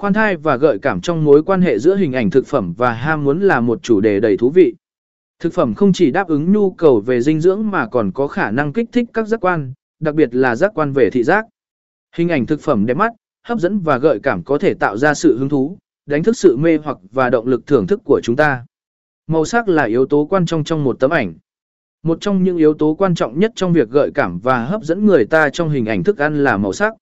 Khoan thai và gợi cảm trong mối quan hệ giữa hình ảnh thực phẩm và ham muốn là một chủ đề đầy thú vị. Thực phẩm không chỉ đáp ứng nhu cầu về dinh dưỡng mà còn có khả năng kích thích các giác quan, đặc biệt là giác quan về thị giác. Hình ảnh thực phẩm đẹp mắt, hấp dẫn và gợi cảm có thể tạo ra sự hứng thú, đánh thức sự mê hoặc và động lực thưởng thức của chúng ta. Màu sắc là yếu tố quan trọng trong một tấm ảnh. Một trong những yếu tố quan trọng nhất trong việc gợi cảm và hấp dẫn người ta trong hình ảnh thức ăn là màu sắc.